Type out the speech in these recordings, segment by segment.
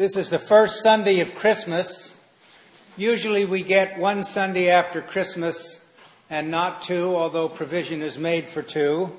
This is the first Sunday of Christmas. Usually we get one Sunday after Christmas and not two, although provision is made for two.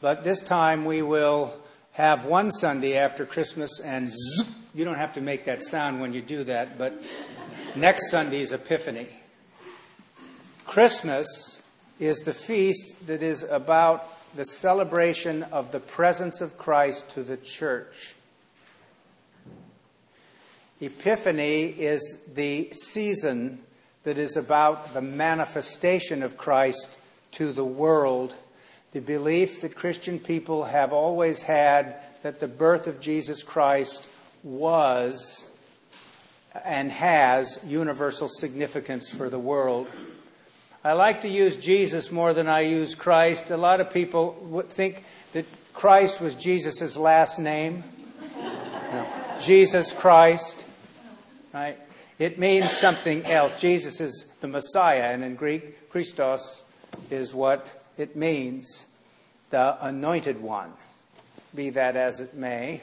But this time we will have one Sunday after Christmas and zoop, you don't have to make that sound when you do that, but next Sunday is Epiphany. Christmas is the feast that is about the celebration of the presence of Christ to the church. Epiphany is the season that is about the manifestation of Christ to the world. The belief that Christian people have always had that the birth of Jesus Christ was and has universal significance for the world. I like to use Jesus more than I use Christ. A lot of people think that Christ was Jesus' last name. No. Jesus Christ. Right? It means something else. Jesus is the Messiah, and in Greek, Christos is what it means the anointed one, be that as it may.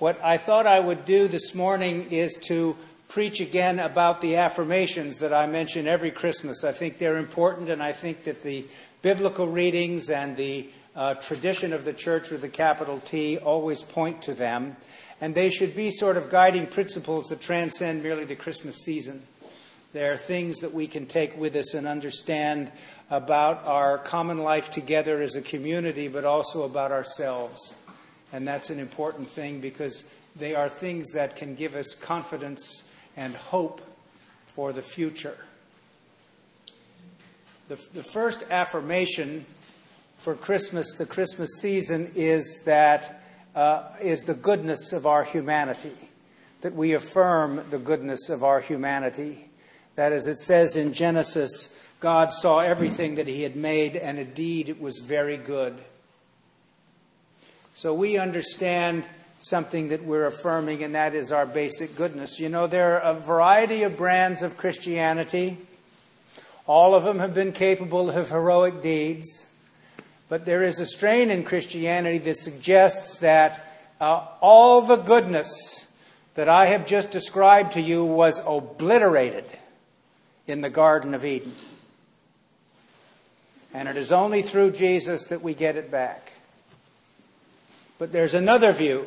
What I thought I would do this morning is to preach again about the affirmations that I mention every Christmas. I think they're important, and I think that the biblical readings and the uh, tradition of the church with a capital T always point to them and they should be sort of guiding principles that transcend merely the Christmas season. There are things that we can take with us and understand about our common life together as a community, but also about ourselves. And that's an important thing because they are things that can give us confidence and hope for the future. The, the first affirmation for Christmas, the Christmas season, is that uh, is the goodness of our humanity, that we affirm the goodness of our humanity. That as it says in Genesis, God saw everything that He had made, and indeed it was very good. So we understand something that we're affirming, and that is our basic goodness. You know, there are a variety of brands of Christianity. All of them have been capable of heroic deeds. But there is a strain in Christianity that suggests that uh, all the goodness that I have just described to you was obliterated in the Garden of Eden. And it is only through Jesus that we get it back. But there's another view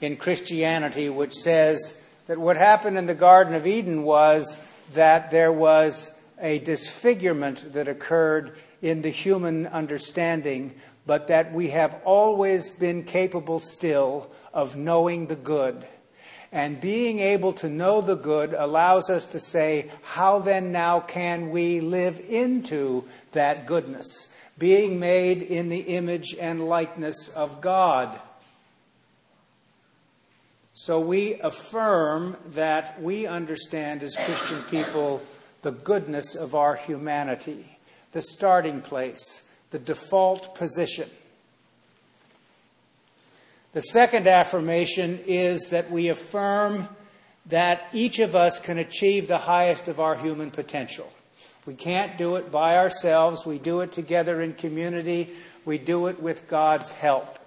in Christianity which says that what happened in the Garden of Eden was that there was a disfigurement that occurred in the human understanding, but that we have always been capable still of knowing the good. And being able to know the good allows us to say, how then now can we live into that goodness? Being made in the image and likeness of God. So we affirm that we understand as Christian people the goodness of our humanity the starting place, the default position. The second affirmation is that we affirm that each of us can achieve the highest of our human potential. We can't do it by ourselves. We do it together in community. We do it with God's help.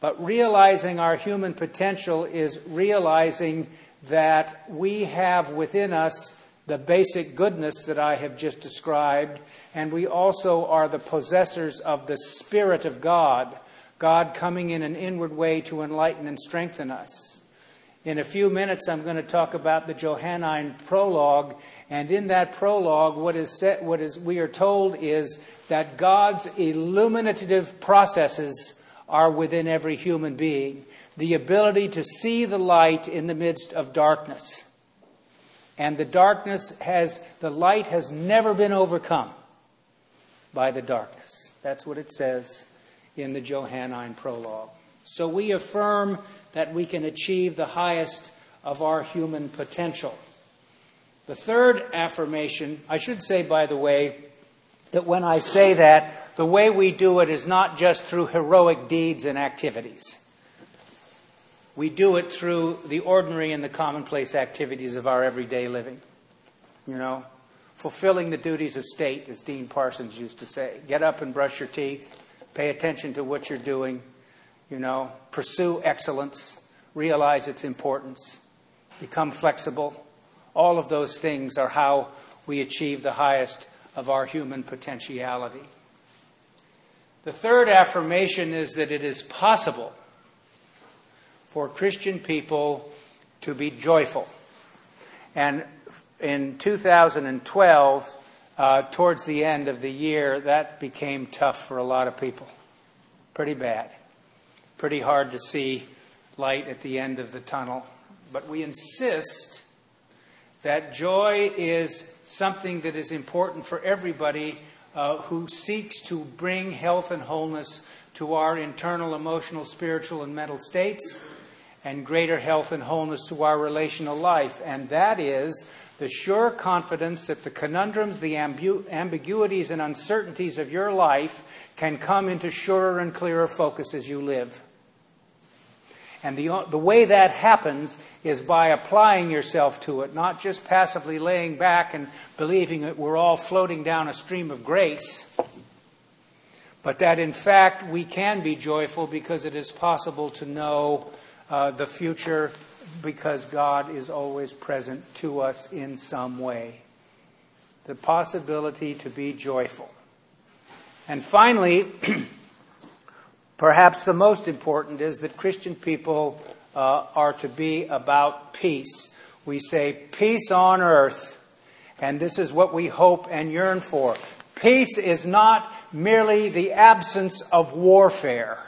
But realizing our human potential is realizing that we have within us the basic goodness that I have just described, and we also are the possessors of the Spirit of God, God coming in an inward way to enlighten and strengthen us. In a few minutes, I'm going to talk about the Johannine prologue, and in that prologue, what is set, what is we are told is that God's illuminative processes are within every human being. The ability to see the light in the midst of darkness. And the darkness has, the light has never been overcome by the darkness. That's what it says in the Johannine prologue. So we affirm that we can achieve the highest of our human potential. The third affirmation, I should say, by the way, that when I say that, the way we do it is not just through heroic deeds and activities. We do it through the ordinary and the commonplace activities of our everyday living. You know, fulfilling the duties of state, as Dean Parsons used to say. Get up and brush your teeth, pay attention to what you're doing, you know, pursue excellence, realize its importance, become flexible. All of those things are how we achieve the highest of our human potentiality. The third affirmation is that it is possible for Christian people to be joyful. And in 2012, uh, towards the end of the year, that became tough for a lot of people. Pretty bad. Pretty hard to see light at the end of the tunnel. But we insist that joy is something that is important for everybody uh, who seeks to bring health and wholeness to our internal, emotional, spiritual, and mental states, and greater health and wholeness to our relational life. And that is the sure confidence that the conundrums, the ambu- ambiguities, and uncertainties of your life can come into surer and clearer focus as you live. And the, the way that happens is by applying yourself to it, not just passively laying back and believing that we're all floating down a stream of grace, but that in fact we can be joyful because it is possible to know uh, the future because God is always present to us in some way. The possibility to be joyful. And finally, perhaps the most important is that Christian people uh, are to be about peace. We say peace on earth, and this is what we hope and yearn for. Peace is not merely the absence of warfare.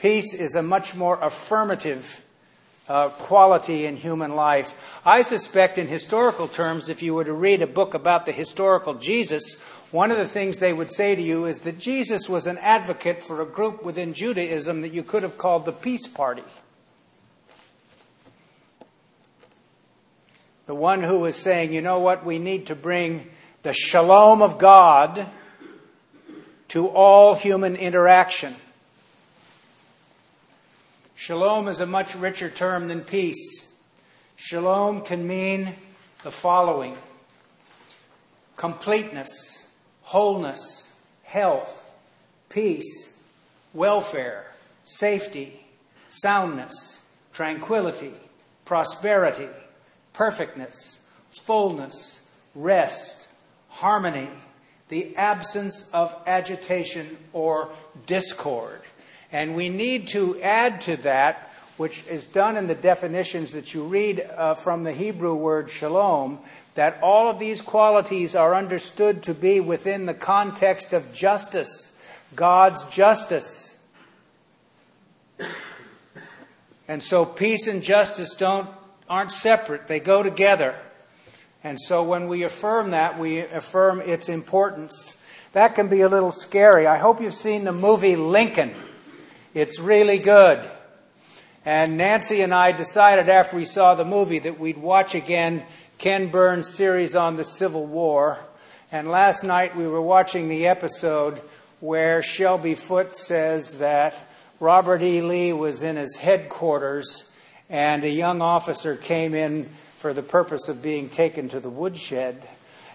Peace is a much more affirmative uh, quality in human life. I suspect, in historical terms, if you were to read a book about the historical Jesus, one of the things they would say to you is that Jesus was an advocate for a group within Judaism that you could have called the Peace Party. The one who was saying, you know what, we need to bring the shalom of God to all human interaction. Shalom is a much richer term than peace. Shalom can mean the following completeness, wholeness, health, peace, welfare, safety, soundness, tranquility, prosperity, perfectness, fullness, rest, harmony, the absence of agitation or discord. And we need to add to that, which is done in the definitions that you read uh, from the Hebrew word shalom, that all of these qualities are understood to be within the context of justice, God's justice. And so peace and justice don't aren't separate, they go together. And so when we affirm that, we affirm its importance. That can be a little scary. I hope you've seen the movie Lincoln. It's really good. And Nancy and I decided after we saw the movie that we'd watch again Ken Burns' series on the Civil War. And last night we were watching the episode where Shelby Foote says that Robert E. Lee was in his headquarters and a young officer came in for the purpose of being taken to the woodshed.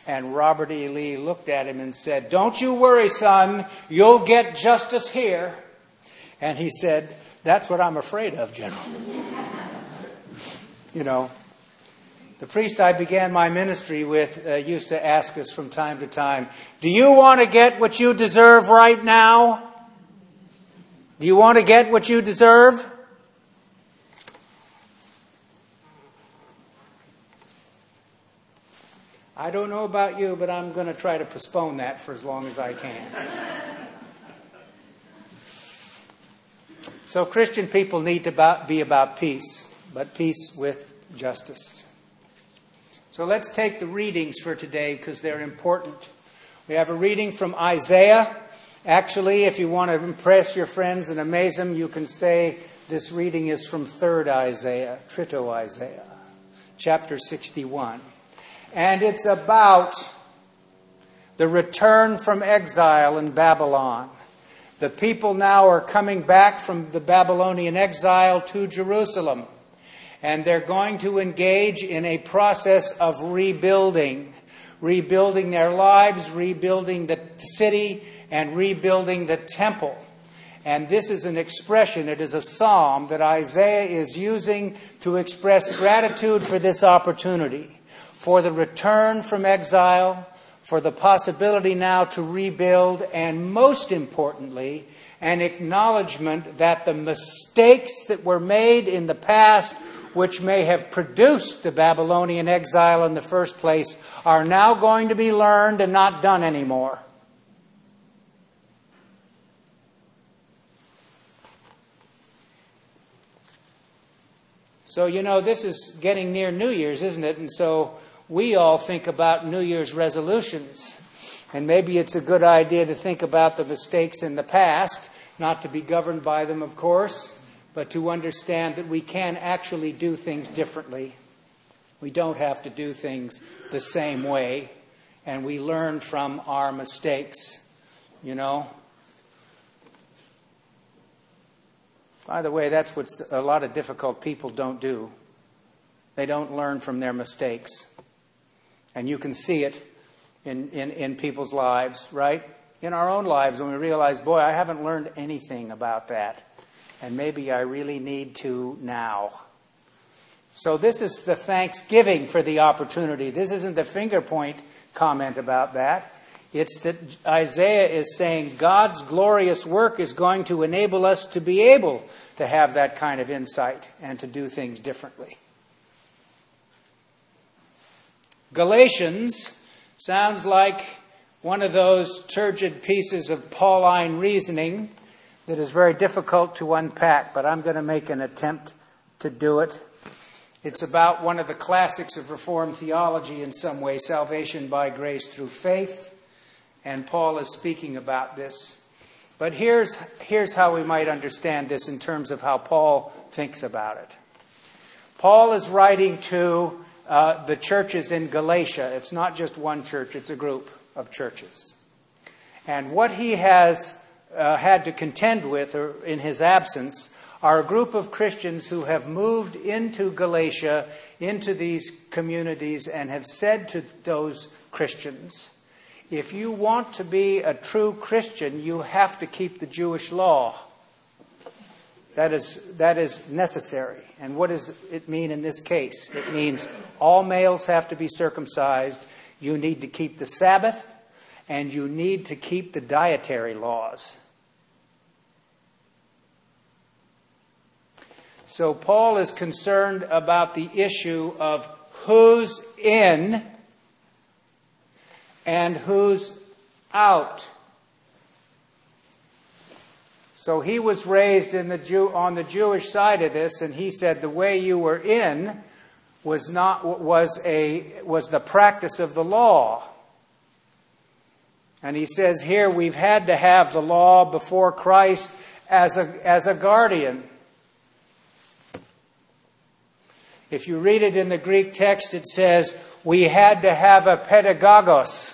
And Robert E. Lee looked at him and said, Don't you worry, son, you'll get justice here. And he said, That's what I'm afraid of, General. you know, the priest I began my ministry with uh, used to ask us from time to time, Do you want to get what you deserve right now? Do you want to get what you deserve? I don't know about you, but I'm going to try to postpone that for as long as I can. So, Christian people need to be about peace, but peace with justice. So, let's take the readings for today because they're important. We have a reading from Isaiah. Actually, if you want to impress your friends and amaze them, you can say this reading is from 3rd Isaiah, Trito Isaiah, chapter 61. And it's about the return from exile in Babylon. The people now are coming back from the Babylonian exile to Jerusalem, and they're going to engage in a process of rebuilding, rebuilding their lives, rebuilding the city, and rebuilding the temple. And this is an expression, it is a psalm that Isaiah is using to express gratitude for this opportunity, for the return from exile, for the possibility now to rebuild, and most importantly, an acknowledgement that the mistakes that were made in the past, which may have produced the Babylonian exile in the first place, are now going to be learned and not done anymore. So, you know, this is getting near New Year's, isn't it? And so we all think about New Year's resolutions. And maybe it's a good idea to think about the mistakes in the past, not to be governed by them, of course, but to understand that we can actually do things differently. We don't have to do things the same way, and we learn from our mistakes, you know. By the way, that's what a lot of difficult people don't do. They don't learn from their mistakes. And you can see it in, in, in people's lives, right? In our own lives when we realize, boy, I haven't learned anything about that. And maybe I really need to now. So, this is the thanksgiving for the opportunity. This isn't the finger point comment about that. It's that Isaiah is saying God's glorious work is going to enable us to be able to have that kind of insight and to do things differently. Galatians sounds like one of those turgid pieces of Pauline reasoning that is very difficult to unpack, but I'm going to make an attempt to do it. It's about one of the classics of Reformed theology in some way salvation by grace through faith and Paul is speaking about this. But here's, here's how we might understand this in terms of how Paul thinks about it. Paul is writing to uh, the churches in Galatia. It's not just one church, it's a group of churches. And what he has uh, had to contend with or in his absence are a group of Christians who have moved into Galatia, into these communities, and have said to those Christians, if you want to be a true Christian, you have to keep the Jewish law. That is, that is necessary. And what does it mean in this case? It means all males have to be circumcised, you need to keep the Sabbath, and you need to keep the dietary laws. So, Paul is concerned about the issue of who's in and who's out. So he was raised the Jew, on the Jewish side of this, and he said the way you were in was not was a was the practice of the law. And he says here we've had to have the law before Christ as a as a guardian. If you read it in the Greek text, it says we had to have a pedagogos.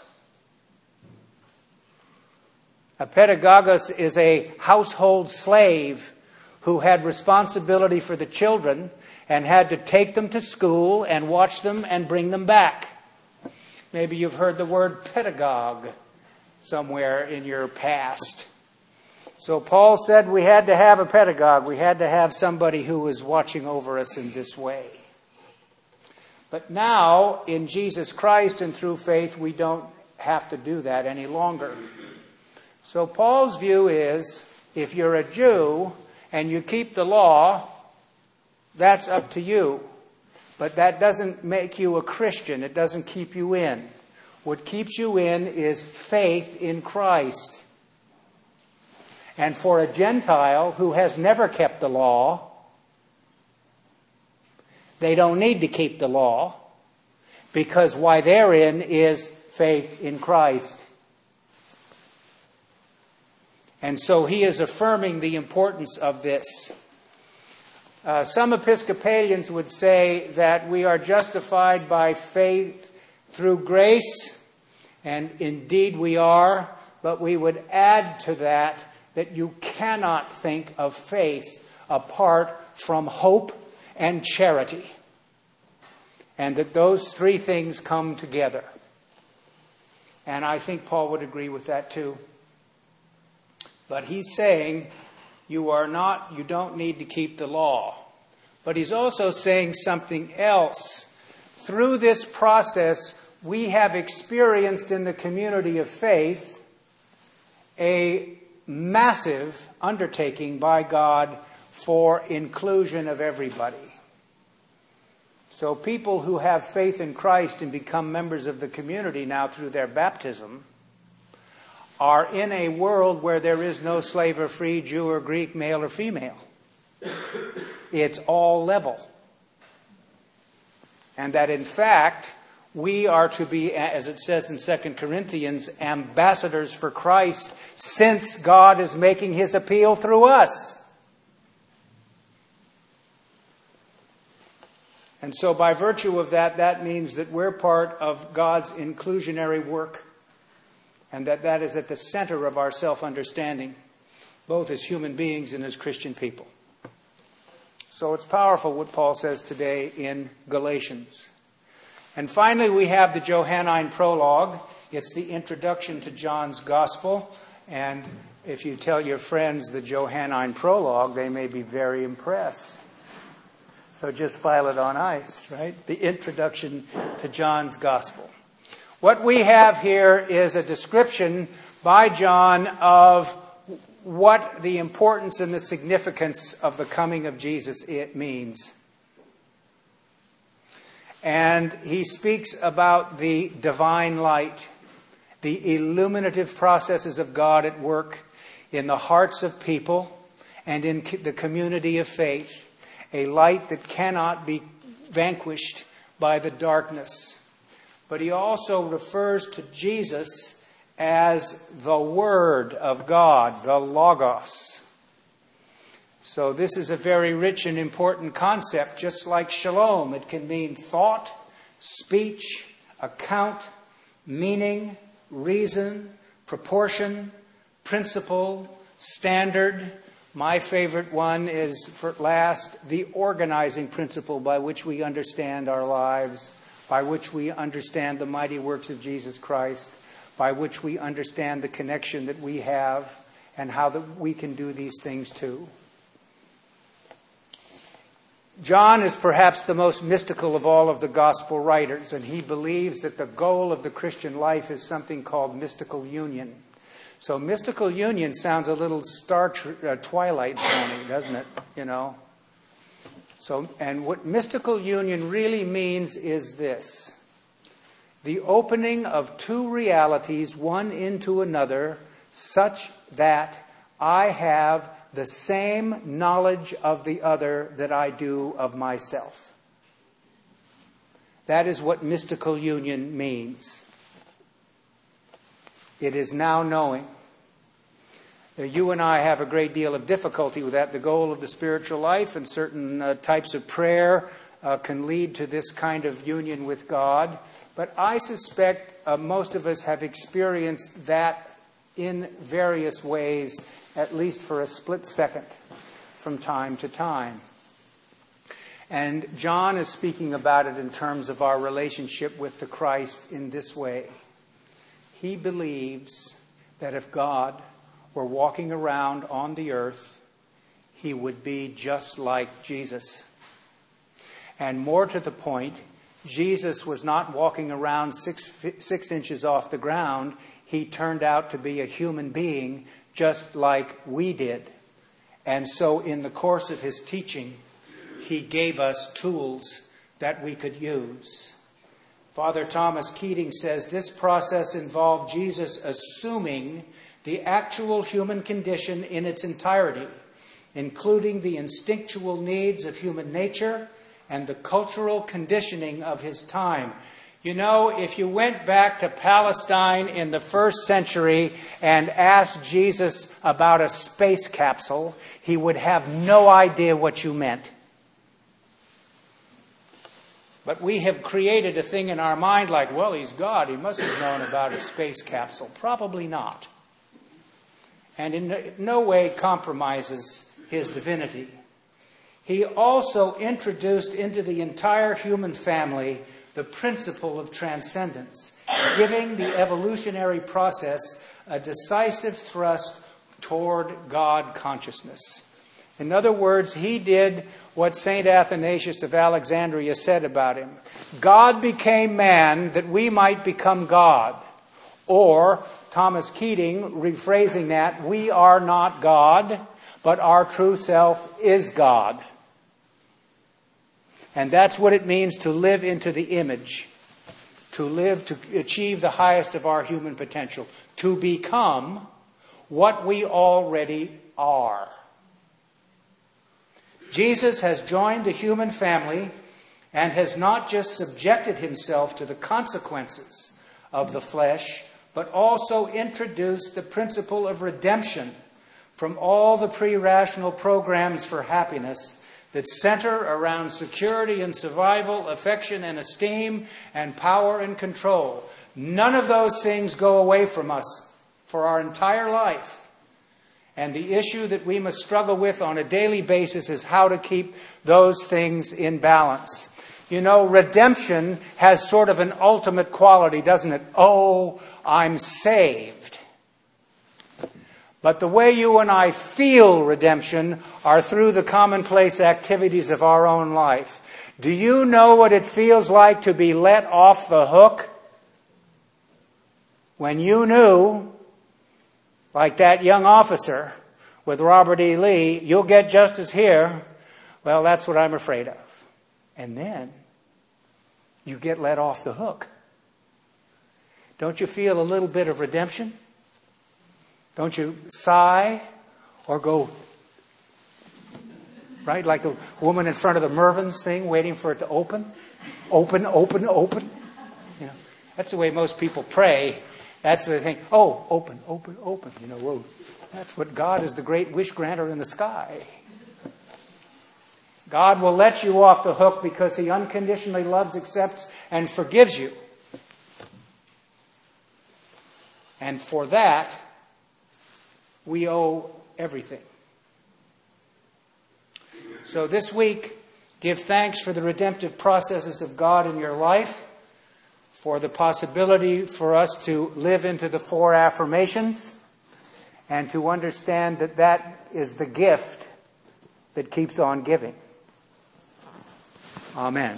A pedagogos is a household slave who had responsibility for the children and had to take them to school and watch them and bring them back. Maybe you've heard the word pedagogue somewhere in your past. So Paul said we had to have a pedagogue. We had to have somebody who was watching over us in this way. But now, in Jesus Christ and through faith, we don't have to do that any longer. So Paul's view is if you're a Jew and you keep the law, that's up to you. But that doesn't make you a Christian, it doesn't keep you in. What keeps you in is faith in Christ. And for a Gentile who has never kept the law, they don't need to keep the law because why they're in is faith in Christ. And so he is affirming the importance of this. Uh, some Episcopalians would say that we are justified by faith through grace, and indeed we are, but we would add to that that you cannot think of faith apart from hope and charity, and that those three things come together. And I think Paul would agree with that too. But he's saying you are not you don't need to keep the law. But he's also saying something else. Through this process, we have experienced in the community of faith a massive undertaking by God for inclusion of everybody. So, people who have faith in Christ and become members of the community now through their baptism are in a world where there is no slave or free, Jew or Greek, male or female. It's all level. And that in fact, we are to be, as it says in 2 Corinthians, ambassadors for Christ since God is making his appeal through us. And so, by virtue of that, that means that we're part of God's inclusionary work, and that that is at the center of our self understanding, both as human beings and as Christian people. So, it's powerful what Paul says today in Galatians. And finally, we have the Johannine prologue. It's the introduction to John's Gospel. And if you tell your friends the Johannine prologue, they may be very impressed. So just file it on ice, right? The introduction to John's Gospel. What we have here is a description by John of what the importance and the significance of the coming of Jesus it means. And he speaks about the divine light, the illuminative processes of God at work in the hearts of people and in the community of faith a light that cannot be vanquished by the darkness. But he also refers to Jesus as the Word of God, the Logos. So, this is a very rich and important concept, just like shalom. It can mean thought, speech, account, meaning, reason, proportion, principle, standard, my favorite one is, for last, the organizing principle by which we understand our lives, by which we understand the mighty works of Jesus Christ, by which we understand the connection that we have, and how that we can do these things too. John is perhaps the most mystical of all of the gospel writers, and he believes that the goal of the Christian life is something called mystical union. So mystical union sounds a little Star uh, Twilight sounding, doesn't it? You know. So, and what mystical union really means is this: the opening of two realities, one into another, such that I have the same knowledge of the other that I do of myself. That is what mystical union means. It is now knowing. You and I have a great deal of difficulty with that. The goal of the spiritual life and certain uh, types of prayer uh, can lead to this kind of union with God. But I suspect uh, most of us have experienced that in various ways, at least for a split second from time to time. And John is speaking about it in terms of our relationship with the Christ in this way he believes that if God were walking around on the earth, he would be just like Jesus. And more to the point, Jesus was not walking around six, six inches off the ground. He turned out to be a human being just like we did. And so, in the course of his teaching, he gave us tools that we could use. Father Thomas Keating says this process involved Jesus assuming the actual human condition in its entirety, including the instinctual needs of human nature and the cultural conditioning of his time. You know, if you went back to Palestine in the first century and asked Jesus about a space capsule, he would have no idea what you meant. But we have created a thing in our mind like, well, he's God. He must have known about a space capsule. Probably not. And in no way compromises his divinity. He also introduced into the entire human family the principle of transcendence, giving the evolutionary process a decisive thrust toward God consciousness. In other words, he did what St. Athanasius of Alexandria said about him God became man that we might become God. Or, Thomas Keating, rephrasing that, we are not God, but our true self is God. And that's what it means to live into the image, to live to achieve the highest of our human potential, to become what we already are. Jesus has joined the human family and has not just subjected himself to the consequences of the flesh, but also introduced the principle of redemption from all the pre rational programs for happiness that center around security and survival, affection and esteem, and power and control. None of those things go away from us for our entire life. And the issue that we must struggle with on a daily basis is how to keep those things in balance. You know, redemption has sort of an ultimate quality, doesn't it? Oh, I'm saved. But the way you and I feel redemption are through the commonplace activities of our own life. Do you know what it feels like to be let off the hook? When you knew, like that young officer with Robert E. Lee, you'll get justice here. Well, that's what I'm afraid of. And then you get let off the hook. Don't you feel a little bit of redemption? Don't you sigh or go, right? Like the woman in front of the Mervyn's thing, waiting for it to open? Open, open, open. You know, that's the way most people pray. That's the thing. Oh, open, open, open. You know, whoa. That's what God is the great wish granter in the sky. God will let you off the hook because He unconditionally loves, accepts, and forgives you. And for that, we owe everything. So this week, give thanks for the redemptive processes of God in your life, for the possibility for us to live into the four affirmations, and to understand that that is the gift that keeps on giving. Amen.